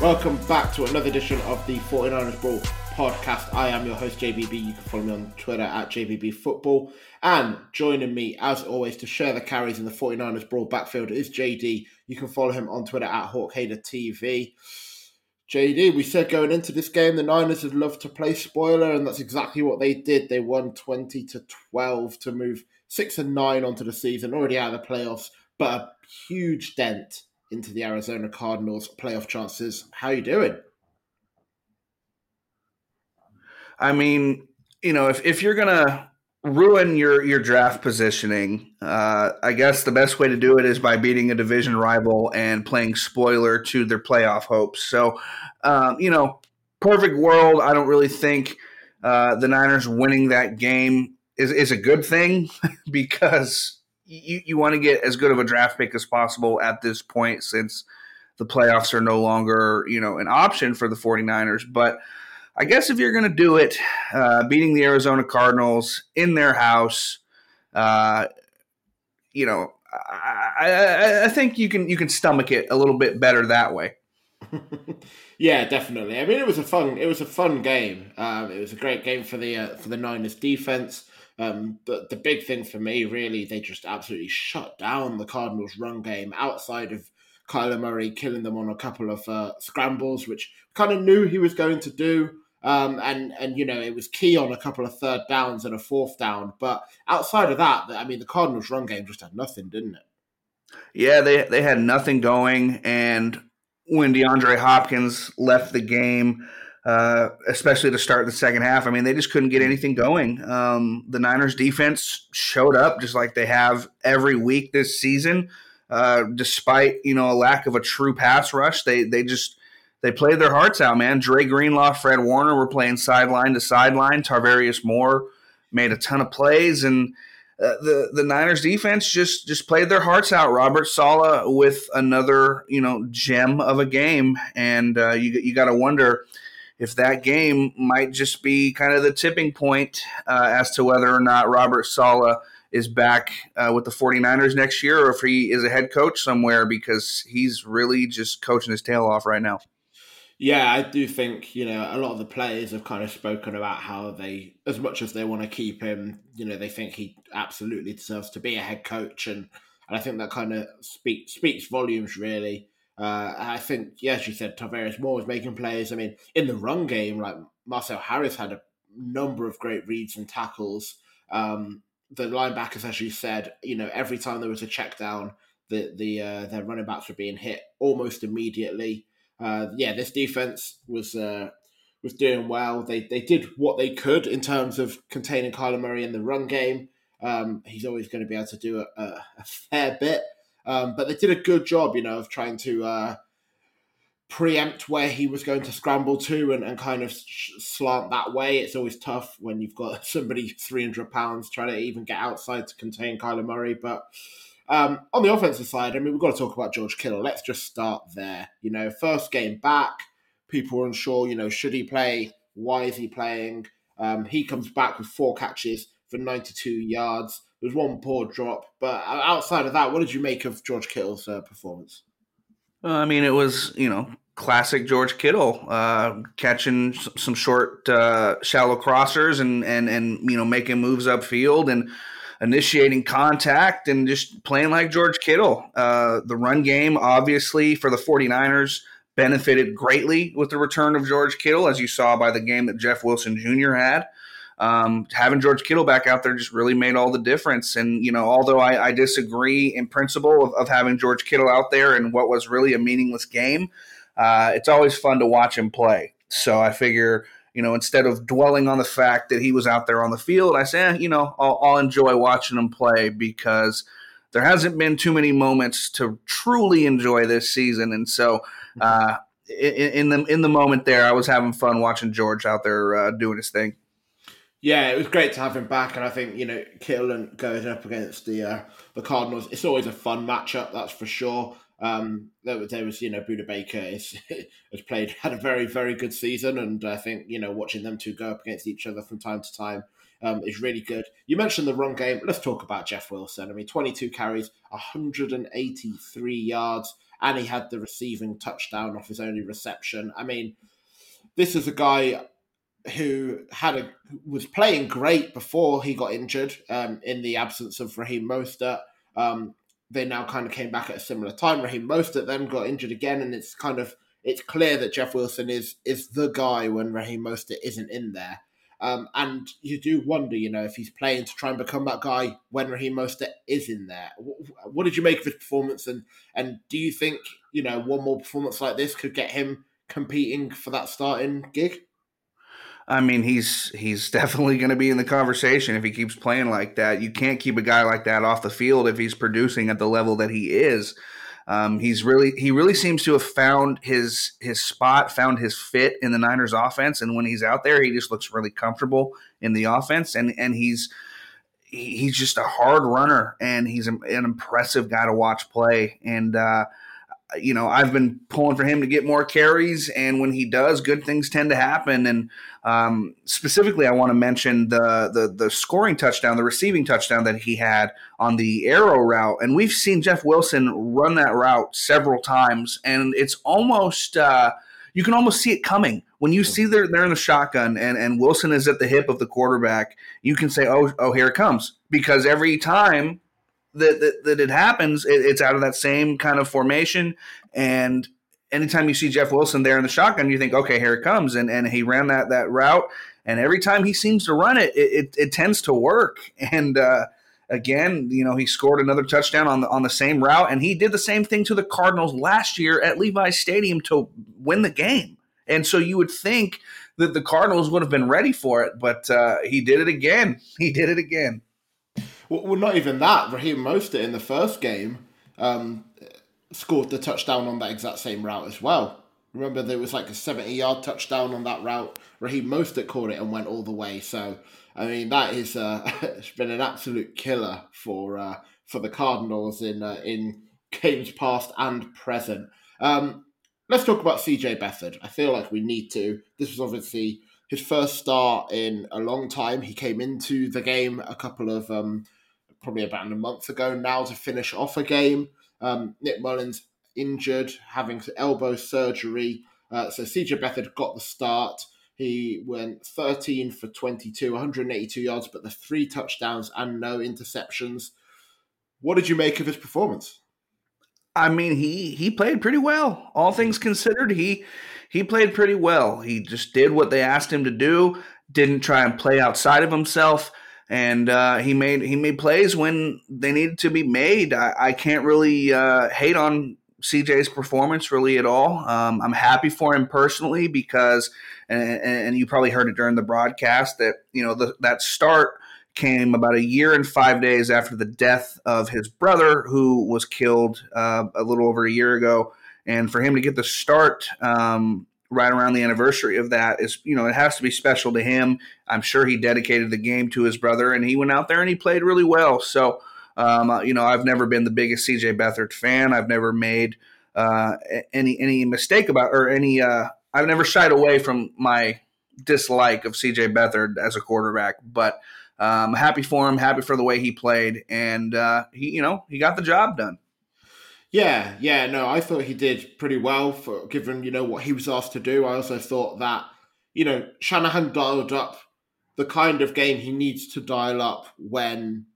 Welcome back to another edition of the 49ers Brawl podcast. I am your host, JBB. You can follow me on Twitter at JBB Football. And joining me, as always, to share the carries in the 49ers Brawl backfield is JD. You can follow him on Twitter at Hawkhader TV. JD, we said going into this game, the Niners would love to play spoiler, and that's exactly what they did. They won 20 to 12 to move 6 and 9 onto the season, already out of the playoffs, but a huge dent into the Arizona Cardinals playoff chances. How you doing? I mean, you know, if, if you're gonna ruin your your draft positioning, uh, I guess the best way to do it is by beating a division rival and playing spoiler to their playoff hopes. So, um, you know, perfect world. I don't really think uh, the Niners winning that game is is a good thing because you, you want to get as good of a draft pick as possible at this point since the playoffs are no longer, you know, an option for the 49ers. But I guess if you're going to do it, uh, beating the Arizona Cardinals in their house, uh, you know, I, I, I, think you can you can stomach it a little bit better that way. yeah, definitely. I mean, it was a fun it was a fun game. Um, it was a great game for the uh, for the Niners defense. Um, but the big thing for me, really, they just absolutely shut down the Cardinals' run game outside of Kyler Murray killing them on a couple of uh, scrambles, which kind of knew he was going to do. Um, and and you know it was key on a couple of third downs and a fourth down, but outside of that, I mean the Cardinals' run game just had nothing, didn't it? Yeah, they they had nothing going, and when DeAndre Hopkins left the game, uh, especially to start the second half. I mean, they just couldn't get anything going. Um, the Niners defense showed up just like they have every week this season, uh, despite you know a lack of a true pass rush. They they just they played their hearts out, man. Dre Greenlaw, Fred Warner were playing sideline to sideline. Tarvarius Moore made a ton of plays, and uh, the the Niners defense just just played their hearts out. Robert Saleh with another you know gem of a game, and uh, you you got to wonder if that game might just be kind of the tipping point uh, as to whether or not Robert Saleh is back uh, with the 49ers next year or if he is a head coach somewhere because he's really just coaching his tail off right now. Yeah, I do think, you know, a lot of the players have kind of spoken about how they, as much as they want to keep him, you know, they think he absolutely deserves to be a head coach. And, and I think that kind of speak, speaks volumes, really. Uh, I think, yeah, as you said, Tarvarius Moore was making plays. I mean, in the run game, like Marcell Harris had a number of great reads and tackles. Um, the linebackers, as you said, you know, every time there was a check down, the the uh, their running backs were being hit almost immediately. Uh, yeah, this defense was uh, was doing well. They they did what they could in terms of containing Kyler Murray in the run game. Um, he's always going to be able to do a, a, a fair bit. Um, but they did a good job, you know, of trying to uh, preempt where he was going to scramble to and, and kind of slant that way. It's always tough when you've got somebody 300 pounds trying to even get outside to contain Kyler Murray. But um, on the offensive side, I mean, we've got to talk about George Kittle. Let's just start there. You know, first game back, people were unsure, you know, should he play? Why is he playing? Um, he comes back with four catches for 92 yards. Was one poor drop. But outside of that, what did you make of George Kittle's uh, performance? Uh, I mean, it was you know classic George Kittle uh, catching some short, uh, shallow crossers and and and you know making moves upfield and initiating contact and just playing like George Kittle. Uh, the run game, obviously, for the 49ers benefited greatly with the return of George Kittle, as you saw by the game that Jeff Wilson Jr. had um, having George Kittle back out there just really made all the difference. And, you know, although I, I disagree in principle of, of, having George Kittle out there in what was really a meaningless game, uh, it's always fun to watch him play. So I figure, you know, instead of dwelling on the fact that he was out there on the field, I say, eh, you know, I'll, I'll enjoy watching him play because there hasn't been too many moments to truly enjoy this season. And so, uh, in, in, the in the moment there, I was having fun watching George out there uh, doing his thing. Yeah, it was great to have him back, and I think you know Kittle going up against the uh, the Cardinals. It's always a fun matchup, that's for sure. Um, there was, there was you know Budda Baker is, has played had a very very good season, and I think you know watching them two go up against each other from time to time um, is really good. You mentioned the run game. Let's talk about Jeff Wilson. I mean, 22 carries, 183 yards, and he had the receiving touchdown off his only reception. I mean, this is a guy who had a was playing great before he got injured um, in the absence of Raheem Mostert. Um, they now kind of came back at a similar time. Raheem Mostert then got injured again, and it's kind of it's clear that Jeff Wilson is is the guy when Raheem Mostert isn't in there. Um, and you do wonder, you know, if he's playing to try and become that guy when Raheem Mostert is in there. What, what did you make of his performance, and and do you think you know one more performance like this could get him competing for that starting gig? I mean, he's he's definitely going to be in the conversation if he keeps playing like that. You can't keep a guy like that off the field if he's producing at the level that he is. Um, he's really he really seems to have found his his spot, found his fit in the Niners offense, and when he's out there, he just looks really comfortable in the offense, and and he's he's just a hard runner, and he's an impressive guy to watch play, and. Uh, you know, I've been pulling for him to get more carries, and when he does, good things tend to happen. And um, specifically, I want to mention the, the the scoring touchdown, the receiving touchdown that he had on the arrow route. And we've seen Jeff Wilson run that route several times, and it's almost uh, you can almost see it coming when you see they're they're in the shotgun and and Wilson is at the hip of the quarterback. You can say, oh oh here it comes because every time that, that, that it happens, it, it's out of that same kind of formation. And anytime you see Jeff Wilson there in the shotgun, you think, okay, here it comes. And, and he ran that, that route. And every time he seems to run it, it, it, it tends to work. And, uh, again, you know, he scored another touchdown on the on the same route, and he did the same thing to the Cardinals last year at Levi's Stadium to win the game. And so you would think that the Cardinals would have been ready for it, but uh, he did it again. He did it again. Well, not even that. Raheem Mostert in the first game um, scored the touchdown on that exact same route as well. Remember, there was like a 70 yard touchdown on that route. Raheem Mostert caught it and went all the way. So, I mean, that is uh, it's been an absolute killer for uh, for the Cardinals in uh, in games past and present. Um, let's talk about CJ Beathard. I feel like we need to. This was obviously his first start in a long time. He came into the game a couple of um, probably about a month ago now to finish off a game. Um, Nick Mullens injured, having elbow surgery. Uh, so CJ Beathard got the start. He went 13 for 22, 182 yards, but the three touchdowns and no interceptions. What did you make of his performance? I mean, he he played pretty well. All things considered, he he played pretty well. He just did what they asked him to do. Didn't try and play outside of himself and uh, he made he made plays when they needed to be made. I, I can't really uh, hate on CJ's performance really at all. Um, I'm happy for him personally because, and, and, you probably heard it during the broadcast that you know the, that start came about a year and five days after the death of his brother, who was killed uh, a little over a year ago. And for him to get the start um, right around the anniversary of that is, you know, it has to be special to him. I'm sure he dedicated the game to his brother, and he went out there and he played really well. So, um, uh, you know, I've never been the biggest CJ Beathard fan. I've never made uh, any any mistake about or any. Uh, I've never shied away from my dislike of CJ Beathard as a quarterback, but um, happy for him, happy for the way he played, and uh, he, you know, he got the job done. Yeah, yeah, no, I thought he did pretty well for given you know what he was asked to do. I also thought that you know Shanahan dialed up the kind of game he needs to dial up when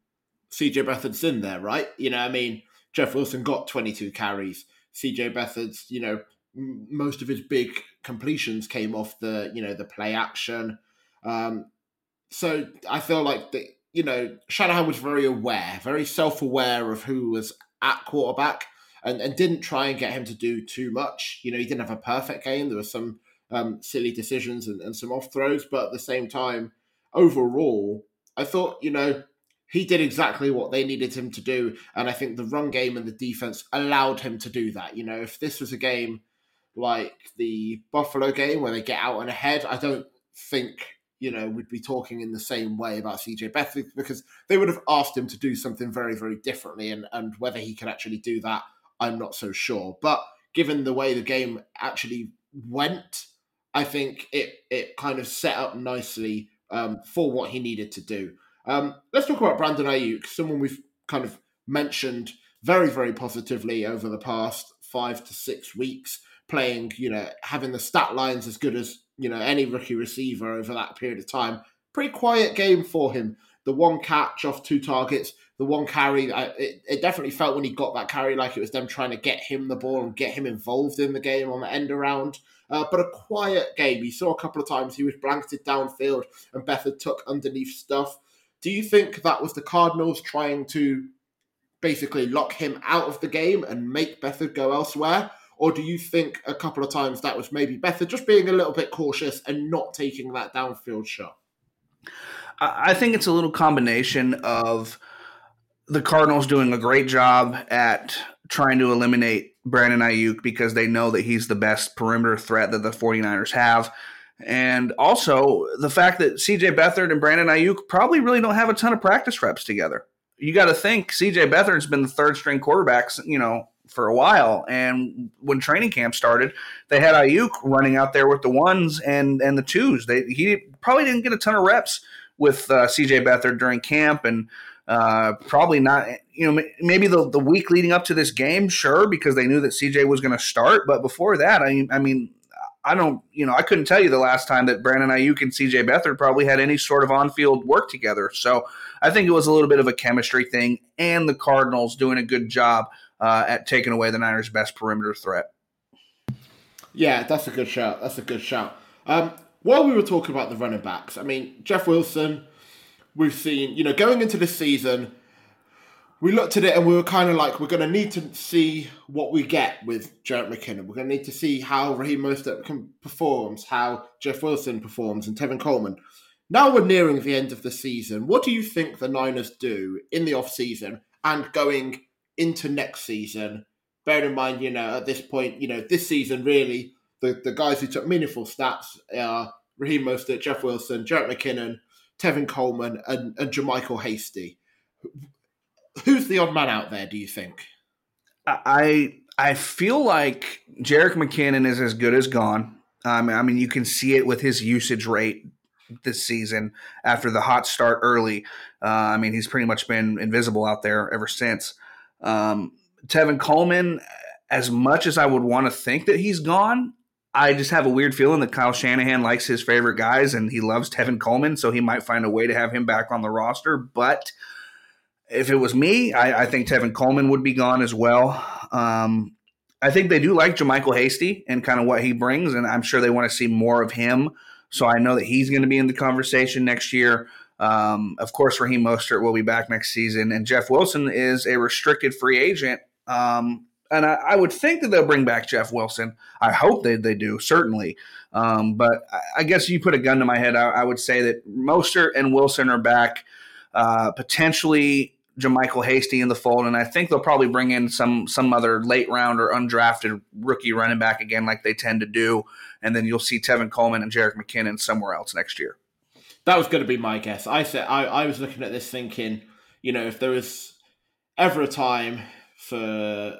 CJ Beathard's in there, right? You know, I mean, Jeff Wilson got 22 carries. CJ Beathard's, you know, most of his big completions came off the you know the play action. Um, so I feel like the you know Shanahan was very aware, very self aware of who was at quarterback, and, and didn't try and get him to do too much. You know, he didn't have a perfect game. There were some um, silly decisions and, and some off throws, but at the same time, overall, I thought you know he did exactly what they needed him to do. And I think the run game and the defense allowed him to do that. You know, if this was a game like the Buffalo game where they get out and ahead, I don't think, you know, we'd be talking in the same way about CJ Beathard because they would have asked him to do something very, very differently. And, and whether he can actually do that, I'm not so sure. But given the way the game actually went, I think it, it kind of set up nicely um, for what he needed to do. Um, let's talk about Brandon Aiyuk, someone we've kind of mentioned very, very positively over the past five to six weeks, playing, you know, having the stat lines as good as, you know, any rookie receiver over that period of time. Pretty quiet game for him. The one catch off two targets, the one carry, I, it, it definitely felt when he got that carry like it was them trying to get him the ball and get him involved in the game on the end around. Uh, but a quiet game. You saw a couple of times he was blanketed downfield and Beathard took underneath stuff. Do you think that was the Cardinals trying to basically lock him out of the game and make Beathard go elsewhere? Or do you think a couple of times that was maybe Beathard just being a little bit cautious and not taking that downfield shot? I think it's a little combination of the Cardinals doing a great job at trying to eliminate Brandon Aiyuk because they know that he's the best perimeter threat that the 49ers have. And also the fact that CJ Beathard and Brandon Aiyuk probably really don't have a ton of practice reps together. You got to think CJ Beathard's been the third string quarterbacks, you know, for a while. And when training camp started, they had Aiyuk running out there with the ones and and the twos. They he probably didn't get a ton of reps with uh, CJ Beathard during camp and. Uh, probably not, you know, maybe the, the week leading up to this game, sure, because they knew that CJ was going to start. But before that, I, I mean, I don't, you know, I couldn't tell you the last time that Brandon Aiyuk and CJ Beathard probably had any sort of on field work together. So I think it was a little bit of a chemistry thing, and the Cardinals doing a good job uh, at taking away the Niners' best perimeter threat. Yeah, that's a good shout. That's a good shout. Um, while we were talking about the running backs, I mean, Jeff Wilson, we've seen, you know, going into this season, we looked at it and we were kind of like, we're going to need to see what we get with Jerick McKinnon. We're going to need to see how Raheem Mostert performs, how Jeff Wilson performs, and Tevin Coleman. Now we're nearing the end of the season. What do you think the Niners do in the off season and going into next season? Bearing in mind, you know, at this point, you know, this season really, the, the guys who took meaningful stats are Raheem Mostert, Jeff Wilson, Jerick McKinnon, Tevin Coleman, and, and JaMycal Hasty who's the odd man out there? Do you think? I I feel like Jerick McKinnon is as good as gone. Um, I mean, you can see it with his usage rate this season after the hot start early. Uh, I mean, he's pretty much been invisible out there ever since. Um, Tevin Coleman, as much as I would want to think that he's gone, I just have a weird feeling that Kyle Shanahan likes his favorite guys and he loves Tevin Coleman, so he might find a way to have him back on the roster. But if it was me, I, I, think Tevin Coleman would be gone as well. Um, I think they do like JaMycal Hasty and kind of what he brings, and I'm sure they want to see more of him. So I know that he's going to be in the conversation next year. Um, of course, Raheem Mostert will be back next season, and Jeff Wilson is a restricted free agent. Um, and I, I, would think that they'll bring back Jeff Wilson. I hope they, they do, certainly. Um, but I, I, guess you put a gun to my head. I, I would say that Mostert and Wilson are back. Uh, potentially JaMycal Hasty in the fold, and I think they'll probably bring in some some other late round or undrafted rookie running back again, like they tend to do, and then you'll see Tevin Coleman and Jerick McKinnon somewhere else next year. That was going to be my guess. I said I, I was looking at this thinking, you know, if there was ever a time for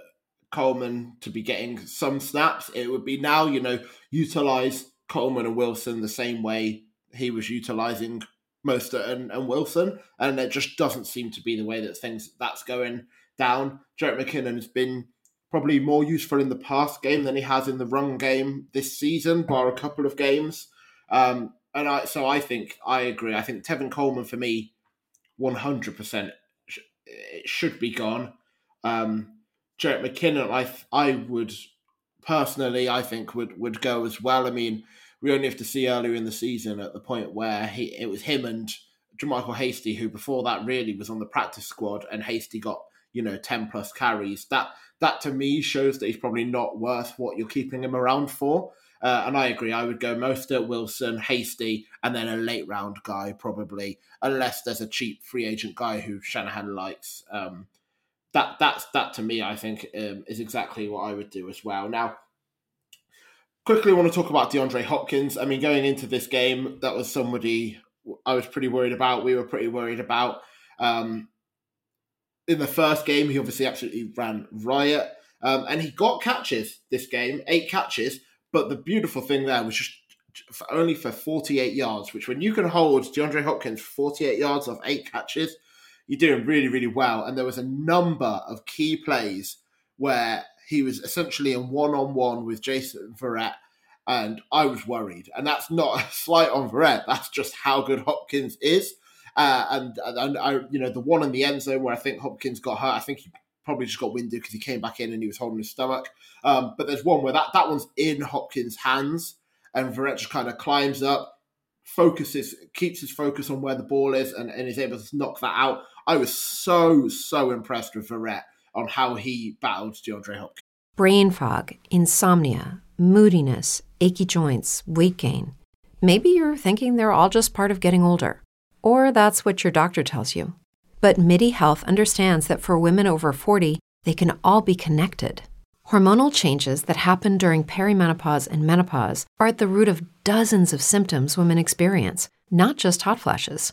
Coleman to be getting some snaps, it would be now. You know, utilize Coleman and Wilson the same way he was utilizing Mostert and, and Wilson, and it just doesn't seem to be the way that things that's going down. Jerick McKinnon has been probably more useful in the pass game than he has in the run game this season, bar a couple of games. Um, and I, so I think I agree. I think Tevin Coleman for me, one hundred percent, it should be gone. Um, Jerick McKinnon, I I would personally, I think would would go as well. I mean, we only have to see earlier in the season at the point where he it was him and JaMycal Hasty, who before that really was on the practice squad, and Hasty got you know ten plus carries. That that to me shows that he's probably not worth what you're keeping him around for. Uh, and I agree. I would go Mostert, Wilson, Hasty, and then a late round guy probably, unless there's a cheap free agent guy who Shanahan likes. Um, that that's that to me, I think, um, is exactly what I would do as well. Now, quickly, want to talk about DeAndre Hopkins. I mean, going into this game, that was somebody I was pretty worried about. We were pretty worried about. Um, in the first game, he obviously absolutely ran riot. Um, and he got catches this game, eight catches. But the beautiful thing there was just for only for 48 yards, which when you can hold DeAndre Hopkins 48 yards of eight catches, you're doing really, really well. And there was a number of key plays where he was essentially in one on one with Jason Verrett. And I was worried. And that's not a slight on Verrett. That's just how good Hopkins is. Uh, and, and I, you know, the one in the end zone where I think Hopkins got hurt, I think he probably just got winded because he came back in and he was holding his stomach. Um, but there's one where that, that one's in Hopkins' hands, and Verrett just kind of climbs up, focuses, keeps his focus on where the ball is, and, and is able to knock that out. I was so, so impressed with Verrett on how he battled DeAndre Hopkins. Brain fog, insomnia, moodiness, achy joints, weight gain. Maybe you're thinking they're all just part of getting older, or that's what your doctor tells you. But MIDI Health understands that for women over 40, they can all be connected. Hormonal changes that happen during perimenopause and menopause are at the root of dozens of symptoms women experience, not just hot flashes.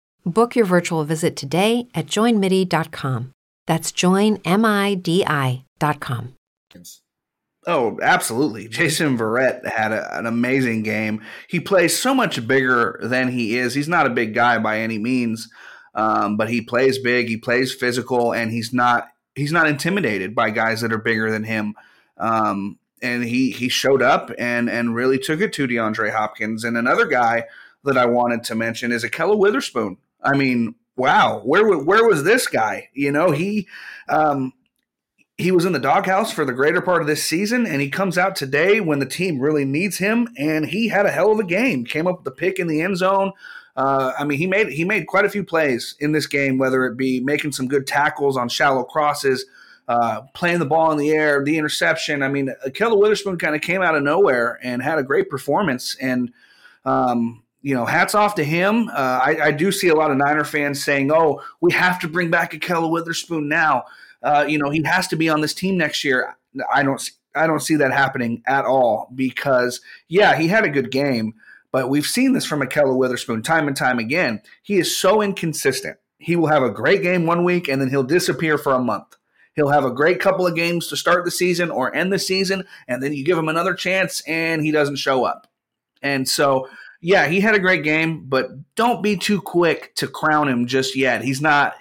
Book your virtual visit today at joinmidi.com. That's joinmidi.com. Oh, absolutely. Jason Verrett had a, an amazing game. He plays so much bigger than he is. He's not a big guy by any means, um, but he plays big, he plays physical, and he's not he's not intimidated by guys that are bigger than him. Um, and he he showed up and and really took it to DeAndre Hopkins. And another guy that I wanted to mention is Ahkello Witherspoon. I mean, wow, where where was this guy? You know, he um, he was in the doghouse for the greater part of this season, and he comes out today when the team really needs him, and he had a hell of a game. Came up with the pick in the end zone. Uh, I mean, he made he made quite a few plays in this game, whether it be making some good tackles on shallow crosses, uh, playing the ball in the air, the interception. I mean, Ahkello Witherspoon kind of came out of nowhere and had a great performance. And um, you know, hats off to him. Uh, I, I, do see a lot of Niner fans saying, "Oh, we have to bring back Ahkello Witherspoon now." Uh, you know, he has to be on this team next year. I don't. I don't see that happening at all because, yeah, he had a good game, but we've seen this from Ahkello Witherspoon time and time again. He is so inconsistent. He will have a great game one week and then he'll disappear for a month. He'll have a great couple of games to start the season or end the season, and then you give him another chance and he doesn't show up. And so, yeah, he had a great game, but don't be too quick to crown him just yet. He's not.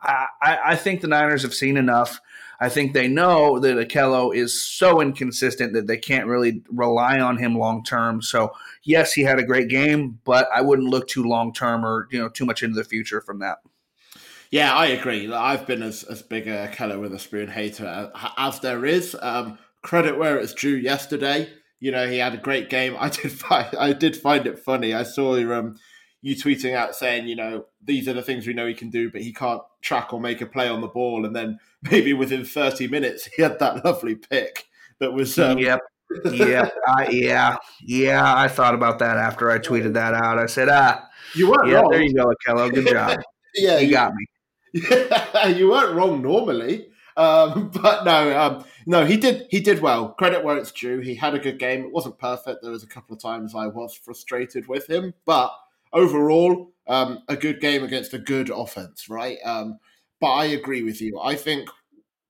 I, I think the Niners have seen enough I think they know that Ahkello is so inconsistent that they can't really rely on him long term. So yes, he had a great game, but I wouldn't look too long term or you know too much into the future from that. Yeah, I agree. I've been as, as big a Ahkello Witherspoon hater as there is. Um, credit where it's due yesterday. You know, he had a great game. I did find, I did find it funny. I saw um, you tweeting out saying, you know, these are the things we know he can do, but he can't track or make a play on the ball. And then maybe within 30 minutes, he had that lovely pick that was. Um, yep. yeah, uh, yeah, yeah. I thought about that after I tweeted that out. I said, ah, you weren't yeah, wrong. There you go, Kello. Good job. yeah, you, you got me. You weren't wrong normally. Um, but no, um, no, he did he did well. Credit where it's due. He had a good game. It wasn't perfect. There was a couple of times I was frustrated with him, but overall, um, a good game against a good offense, right? Um, but I agree with you. I think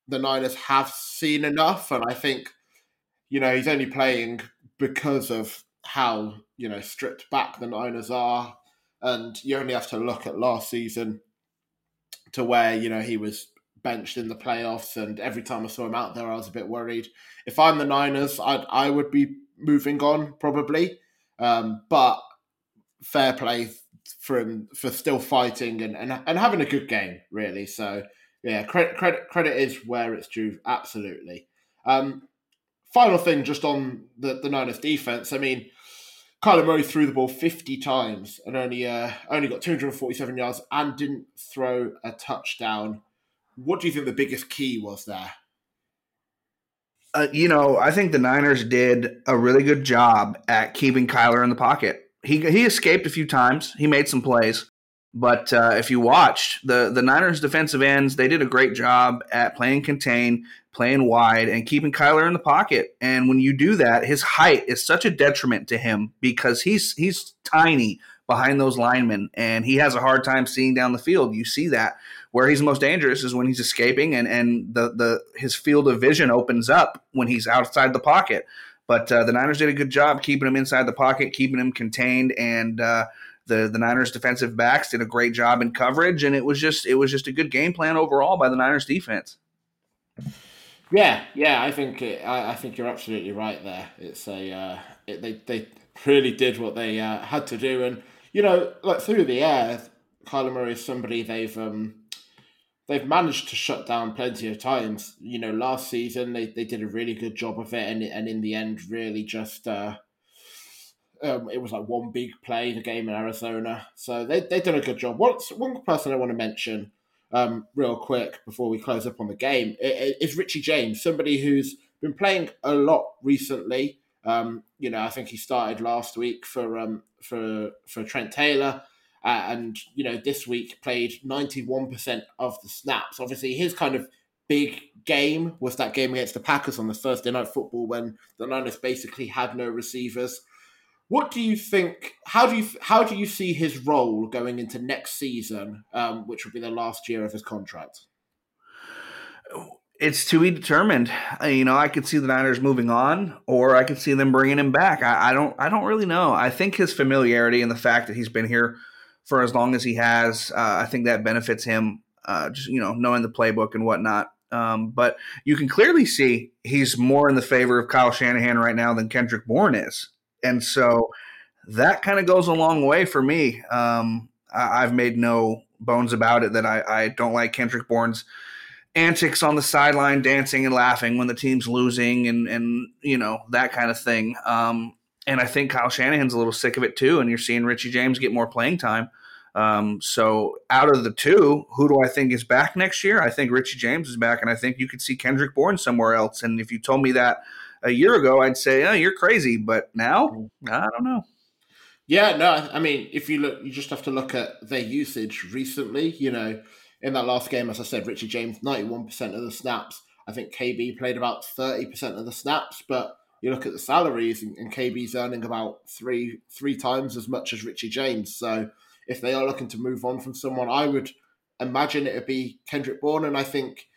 the Niners have seen enough, and I think you know he's only playing because of how you know stripped back the Niners are, and you only have to look at last season to where you know he was benched in the playoffs, and every time I saw him out there, I was a bit worried. If I'm the Niners, I I would be moving on probably, um, but fair play for him for still fighting and, and and having a good game, really. So yeah, credit credit credit is where it's due. Absolutely. Um, final thing, just on the the Niners defense. I mean, Kyler Murray threw the ball 50 times and only uh, only got 247 yards and didn't throw a touchdown. What do you think the biggest key was there? Uh, you know, I think the Niners did a really good job at keeping Kyler in the pocket. He he escaped a few times. He made some plays, but uh, if you watched the the Niners defensive ends, they did a great job at playing contain, playing wide, and keeping Kyler in the pocket. And when you do that, his height is such a detriment to him because he's he's tiny behind those linemen, and he has a hard time seeing down the field. You see that where he's most dangerous is when he's escaping, and and the the his field of vision opens up when he's outside the pocket. But uh, the Niners did a good job keeping him inside the pocket, keeping him contained, and uh, the the Niners defensive backs did a great job in coverage, and it was just it was just a good game plan overall by the Niners defense. Yeah, yeah, I think it, I, I, think you're absolutely right there. It's a uh, it, they they really did what they uh, had to do, and you know, like through the air, Kyler Murray is somebody they've um, they've managed to shut down plenty of times. You know, last season they, they did a really good job of it, and and in the end, really just uh, um, it was like one big play, the game in Arizona. So they they done a good job. What's one person I want to mention um, real quick before we close up on the game is Richie James, somebody who's been playing a lot recently. Um, you know, I think he started last week for um, for for Trent Taylor. Uh, and you know this week played 91% of the snaps obviously his kind of big game was that game against the packers on the thursday night football when the niners basically had no receivers what do you think how do you how do you see his role going into next season um, which will be the last year of his contract it's to be determined. You know, I could see the Niners moving on, or I could see them bringing him back. I, I, don't. I don't really know. I think his familiarity and the fact that he's been here for as long as he has. Uh, I think that benefits him, uh, just you know, knowing the playbook and whatnot. Um, but you can clearly see he's more in the favor of Kyle Shanahan right now than Kendrick Bourne is, and so that kind of goes a long way for me. Um, I, have made no bones about it that I, I don't like Kendrick Bourne's antics on the sideline, dancing and laughing when the team's losing, and and you know that kind of thing. Um, and I think Kyle Shanahan's a little sick of it too. And you're seeing Richie James get more playing time. Um, so out of the two, who do I think is back next year? I think Richie James is back, and I think you could see Kendrick Bourne somewhere else. And if you told me that a year ago, I'd say, "Oh, you're crazy." But now, I don't know. Yeah, no, I mean, if you look, you just have to look at their usage recently. You know, in that last game, as I said, Richie James, ninety-one percent of the snaps. I think KB played about thirty percent of the snaps, but you look at the salaries, and, and KB's earning about three three times as much as Richie James. So if they are looking to move on from someone, I would imagine it would be Kendrick Bourne, and I think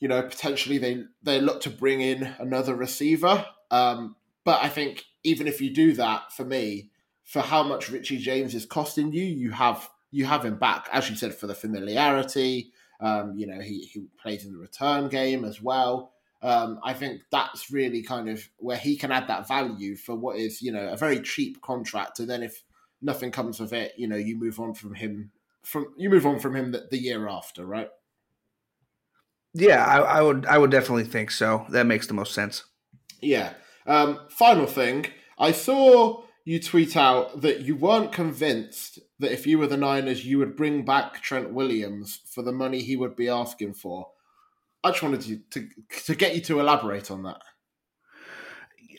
you know potentially they they look to bring in another receiver. Um, but I think even if you do that, for me, for how much Richie James is costing you, you have you have him back, as you said, for the familiarity. Um, you know, he, he plays in the return game as well. Um, I think that's really kind of where he can add that value for what is, you know, a very cheap contract. And then if nothing comes of it, you know, you move on from him from you move on from him the, the year after, right? Yeah, I, I, would I would definitely think so. That makes the most sense. Yeah. Um, final thing, I saw you tweet out that you weren't convinced that if you were the Niners, you would bring back Trent Williams for the money he would be asking for. I just wanted to, to, to get you to elaborate on that.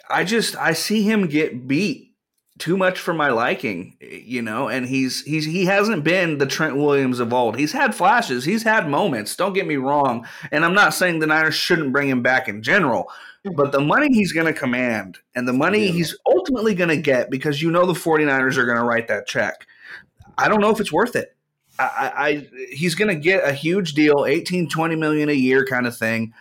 I just I see him get beat too much for my liking, you know, and he's he's he hasn't been the Trent Williams of old. He's had flashes, he's had moments, don't get me wrong. And I'm not saying the Niners shouldn't bring him back in general, but the money he's going to command and the money yeah. he's ultimately going to get because you know the 49ers are going to write that check. I don't know if it's worth it. I, I he's going to get a huge deal, 18 20 million a year kind of thing.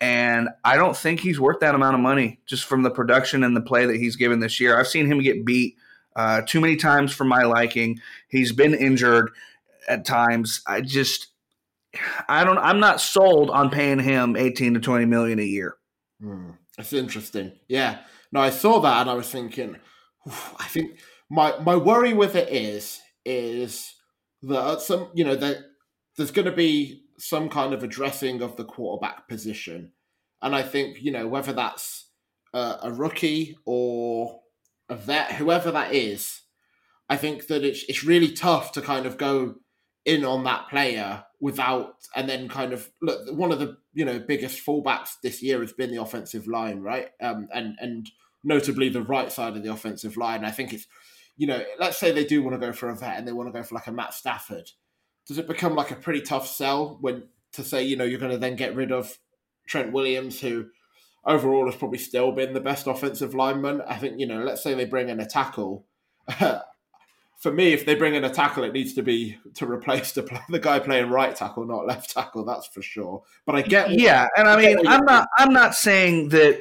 And I don't think he's worth that amount of money just from the production and the play that he's given this year. I've seen him get beat uh, too many times for my liking. He's been injured at times. I just, I don't, I'm not sold on paying him 18 to 20 million a year. Hmm. That's interesting. Yeah. No, I saw that and I was thinking, I think my my worry with it is is that some you know that there's going to be some kind of addressing of the quarterback position, and I think you know whether that's a, a rookie or a vet, whoever that is, I think that it's it's really tough to kind of go in on that player without and then kind of look one of the you know biggest fallbacks this year has been the offensive line right? Um and and notably the right side of the offensive line. I think it's you know let's say they do want to go for a vet and they want to go for like a matt stafford does it become like a pretty tough sell when to say you know you're going to then get rid of trent williams who overall has probably still been the best offensive lineman i think you know let's say they bring in a tackle for me, if they bring in a tackle, it needs to be to replace the, the guy playing right tackle, not left tackle. That's for sure. But I get, yeah, and I mean, I'm not, I'm not saying that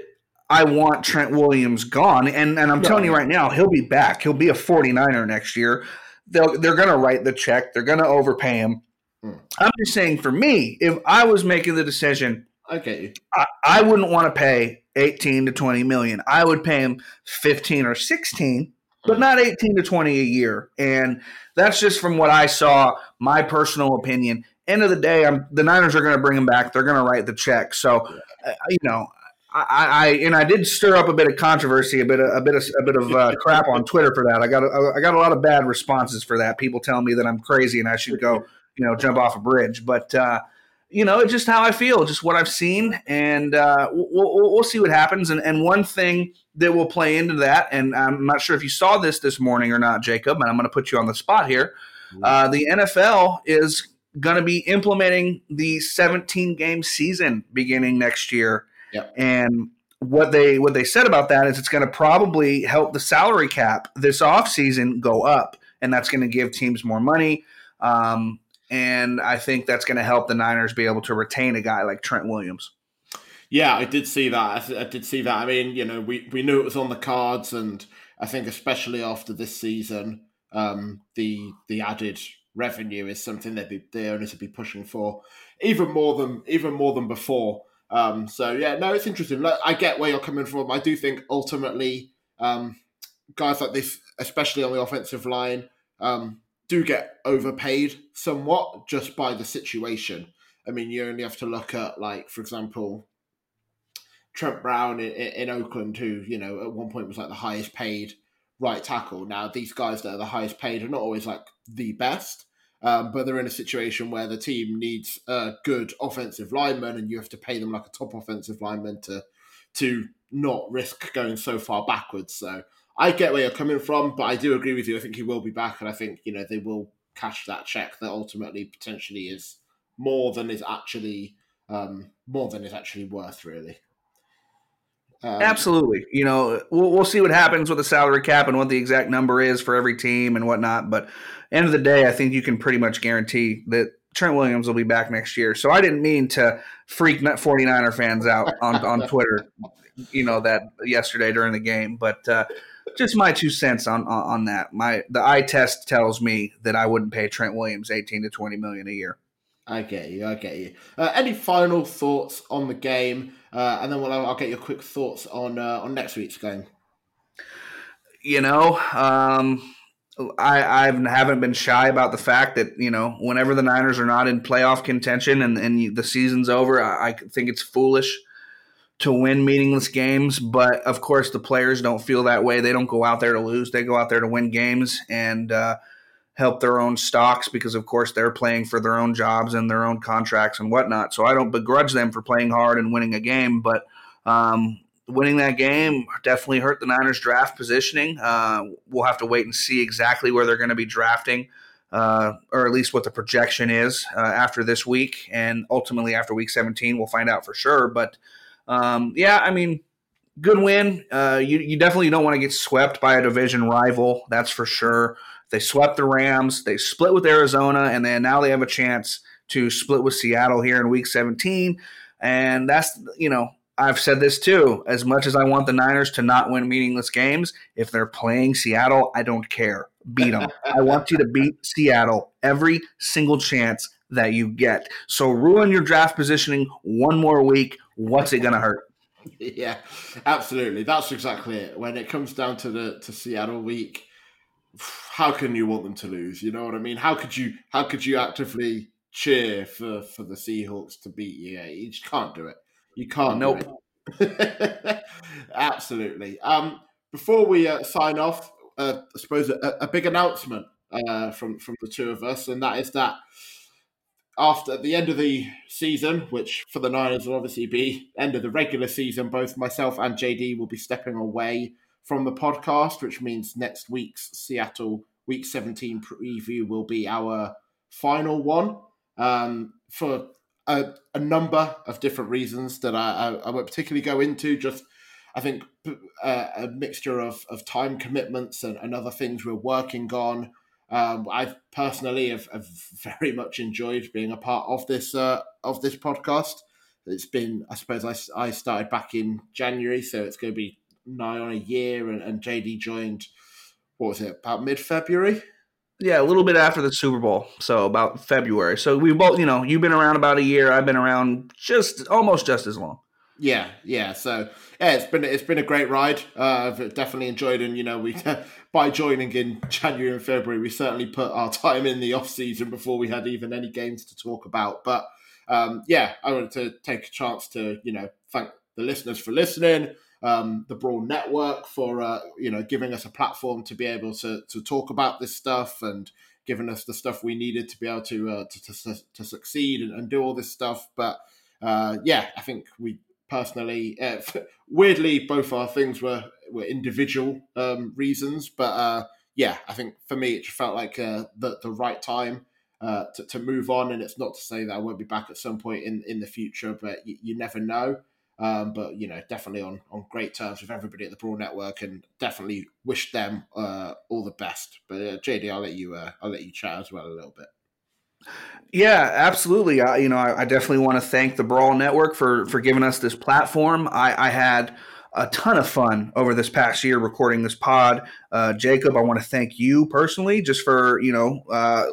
I want Trent Williams gone, and and I'm telling you right now, he'll be back. He'll be a 49er next year. They'll, they're going to write the check. They're going to overpay him. Hmm. I'm just saying, for me, if I was making the decision, I get you. I, I wouldn't want to pay 18 to 20 million. I would pay him 15 or 16 but not 18 to 20 a year. And that's just from what I saw, my personal opinion. End of the day, I'm, the Niners are going to bring him back. They're going to write the check. So, uh, you know, I, I, and I did stir up a bit of controversy, a bit of a bit of a bit of uh, crap on Twitter for that. I got a, I got a lot of bad responses for that. People telling me that I'm crazy and I should go, you know, jump off a bridge. But uh, you know, it's just how I feel, just what I've seen, and uh, we'll, we'll, see what happens. And, and one thing that will play into that, and I'm not sure if you saw this this morning or not, Jacob, and I'm going to put you on the spot here. Uh, the NFL is going to be implementing the 17 game season beginning next year, yep. and what they what they said about that is it's going to probably help the salary cap this offseason go up, and that's going to give teams more money. Um, and I think that's going to help the Niners be able to retain a guy like Trent Williams. Yeah, I did see that. I, did see that. I mean, you know, we, we knew it was on the cards, and I think especially after this season, um, the the added revenue is something that they they only to be pushing for even more than even more than before. Um, so yeah, no, it's interesting. I get where you're coming from. I do think ultimately, um, guys like this, especially on the offensive line, um, do get overpaid somewhat just by the situation. I mean, you only have to look at, like, for example, Trent Brown in, in, Oakland, who, you know, at one point was like the highest paid right tackle. Now, these guys that are the highest paid are not always like the best, um, but they're in a situation where the team needs a good offensive lineman and you have to pay them like a top offensive lineman to to not risk going so far backwards. So I get where you're coming from, but I do agree with you. I think he will be back, and I think you know they will cash that check that ultimately potentially is more than is actually um, more than is actually worth, really. Um, Absolutely. You know, we'll, we'll see what happens with the salary cap and what the exact number is for every team and whatnot. But end of the day, I think you can pretty much guarantee that Trent Williams will be back next year. So I didn't mean to freak 49er fans out on, on Twitter, you know, that yesterday during the game. But uh, just my two cents on, on, on that. My the eye test tells me that I wouldn't pay Trent Williams eighteen to twenty million a year. I get you. I get you. Uh, any final thoughts on the game, uh, and then we'll, I'll get your quick thoughts on uh, on next week's game. You know, um, I, I haven't been shy about the fact that you know whenever the Niners are not in playoff contention and, and the season's over, I, I think it's foolish to win meaningless games. But of course, the players don't feel that way. They don't go out there to lose. They go out there to win games and uh, help their own stocks because, of course, they're playing for their own jobs and their own contracts and whatnot. So I don't begrudge them for playing hard and winning a game, but. Um, winning that game definitely hurt the Niners' draft positioning. Uh, we'll have to wait and see exactly where they're going to be drafting, uh, or at least what the projection is uh, after this week, and ultimately after Week 17, we'll find out for sure. But um, yeah, I mean, good win. Uh, you you definitely don't want to get swept by a division rival, that's for sure. They swept the Rams, they split with Arizona, and then now they have a chance to split with Seattle here in Week 17. And that's you know I've said this too. As much as I want the Niners to not win meaningless games, if they're playing Seattle, I don't care. Beat them. I want you to beat Seattle every single chance that you get. So ruin your draft positioning one more week. What's it going to hurt? Yeah, absolutely. That's exactly it. When it comes down to the to Seattle week, how can you want them to lose? You know what I mean? How could you how could you actively cheer for for the Seahawks to beat you? You just can't do it. You can't. Nope. Absolutely. Um, before we uh, sign off, uh, I suppose a, a big announcement uh, from from the two of us, and that is that after at the end of the season, which for the Niners will obviously be end of the regular season, both myself and JD will be stepping away from the podcast, which means next week's Seattle Week 17 preview will be our final one. Um, for a, a number of different reasons that I, I, I, won't particularly go into. Just, I think, uh, a mixture of, of time commitments and, and other things we're working on. Um, I personally have, have, very much enjoyed being a part of this uh, of this podcast. It's been, I suppose, I, I started back in January, so it's going to be nigh on a year, and, and JD joined. What was it? About mid February. Yeah, a little bit after the Super Bowl, so about February. So we both, you know, you've been around about a year. I've been around just almost just as long. Yeah, yeah. So yeah, it's been it's been a great ride. Uh, I've definitely enjoyed, and you know, we by joining in January and February, we certainly put our time in the off season before we had even any games to talk about. But um, yeah, I wanted to take a chance to you know thank the listeners for listening um, the Brawl Network for uh, you know giving us a platform to be able to to talk about this stuff and giving us the stuff we needed to be able to uh, to, to, to, succeed and, and, do all this stuff. But uh, yeah, I think we personally, uh, weirdly, both our things were were individual um, reasons, but uh, yeah, I think for me it felt like uh, the the right time. Uh, to, to move on, and it's not to say that I won't be back at some point in, in the future, but you, you never know. Um, but you know, definitely on on great terms with everybody at the Brawl Network, and definitely wish them uh, all the best. But uh, JD, I'll let you uh, I'll let you chat as well a little bit. Yeah, absolutely. I, you know, I, I definitely want to thank the Brawl Network for for giving us this platform. I, I had a ton of fun over this past year recording this pod. Uh, Jacob, I want to thank you personally just for you know uh,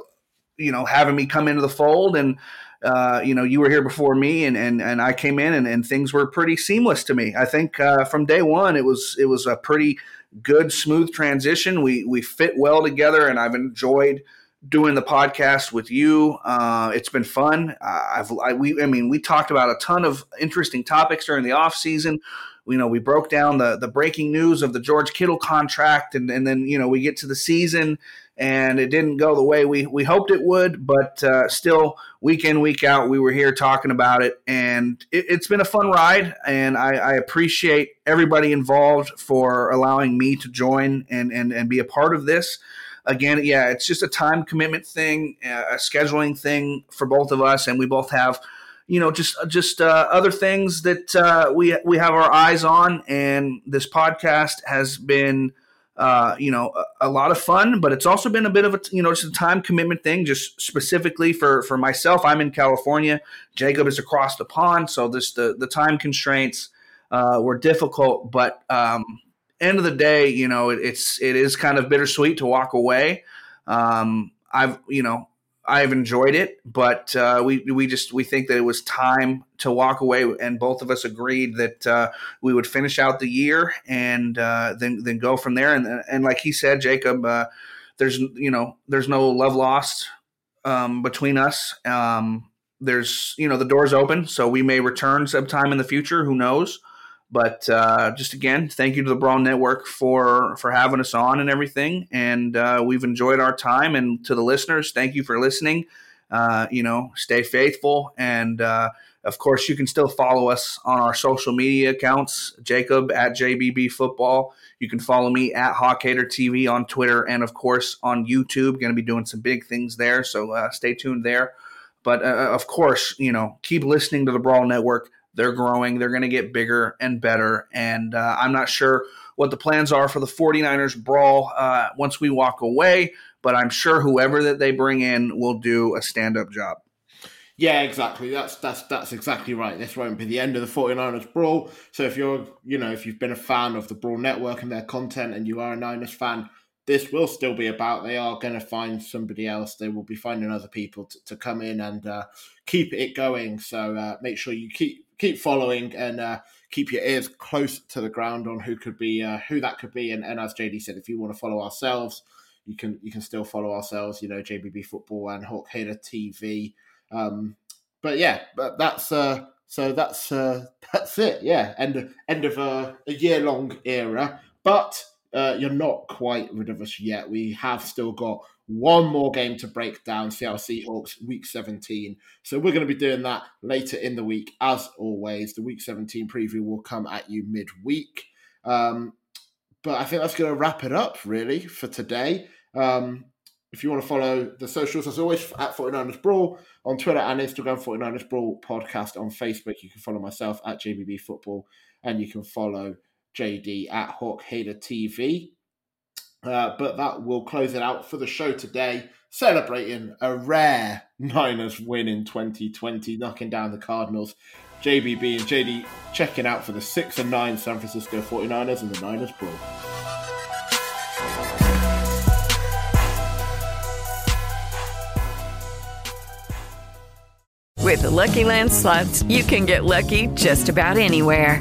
you know having me come into the fold and uh, you know, you were here before me, and and, and I came in, and, and things were pretty seamless to me. I think uh, from day one, it was it was a pretty good, smooth transition. We we fit well together, and I've enjoyed doing the podcast with you. Uh, it's been fun. I've I, we I mean, we talked about a ton of interesting topics during the off season. You know, we broke down the the breaking news of the George Kittle contract, and and then you know we get to the season and it didn't go the way we, we hoped it would, but uh, still, week in, week out, we were here talking about it, and it, has been a fun ride, and I, I, appreciate everybody involved for allowing me to join and, and, and be a part of this. Again, yeah, it's just a time commitment thing, a scheduling thing for both of us, and we both have you know just just uh, other things that uh, we we have our eyes on and this podcast has been uh, you know, a, a, lot of fun, but it's also been a bit of a, you know, just a time commitment thing. Just specifically for for myself, I'm in California. Jacob is across the pond, so this the the time constraints uh, were difficult. But um, end of the day, you know, it, it's it is kind of bittersweet to walk away. Um, I've you know I've enjoyed it, but uh, we we just we think that it was time to walk away, and both of us agreed that uh, we would finish out the year and uh, then then go from there. And and like he said, Jacob, uh, there's you know there's no love lost um, between us. Um, there's you know the door's open, so we may return sometime in the future. Who knows? But uh, just again, thank you to the Brawl Network for for having us on and everything. And uh, we've enjoyed our time. And to the listeners, thank you for listening. Uh, you know, stay faithful. And uh, of course, you can still follow us on our social media accounts. Jacob at JBB Football. You can follow me at Hawkhater TV on Twitter and of course on YouTube. Going to be doing some big things there, so uh, stay tuned there. But uh, of course, you know, keep listening to the Brawl Network. They're growing. They're going to get bigger and better. And uh, I'm not sure what the plans are for the 49ers brawl uh, once we walk away, but I'm sure whoever that they bring in will do a stand up job. Yeah, exactly. That's that's that's exactly right. This won't be the end of the 49ers brawl. So if you're, you know, if you've been a fan of the Brawl Network and their content and you are a Niners fan, this will still be about. They are going to find somebody else. They will be finding other people to, to come in and uh, keep it going. So uh, make sure you keep keep following and uh, keep your ears close to the ground on who could be uh, who that could be. And, and as JD said, if you want to follow ourselves, you can you can still follow ourselves. You know, JBB Football and Hawk Hater TV. Um, but yeah, but that's uh, so that's uh, that's it. Yeah, end end of a, a year long era, but uh, you're not quite rid of us yet. We have still got one more game to break down Seattle Seahawks week 17. So we're going to be doing that later in the week. As always, the week 17 preview will come at you midweek. Um, but I think that's going to wrap it up really for today. Um, if you want to follow the socials, as always, at 49ers Brawl on Twitter and Instagram, 49ers Brawl podcast on Facebook. You can follow myself at JBB Football and you can follow JD at Hawk Hater TV. Uh, but that will close it out for the show today, celebrating a rare Niners win in 2020, knocking down the Cardinals. JBB and JD checking out for the 6 and 9 San Francisco 49ers and the Niners Brawl. With the Lucky Land slots, you can get lucky just about anywhere.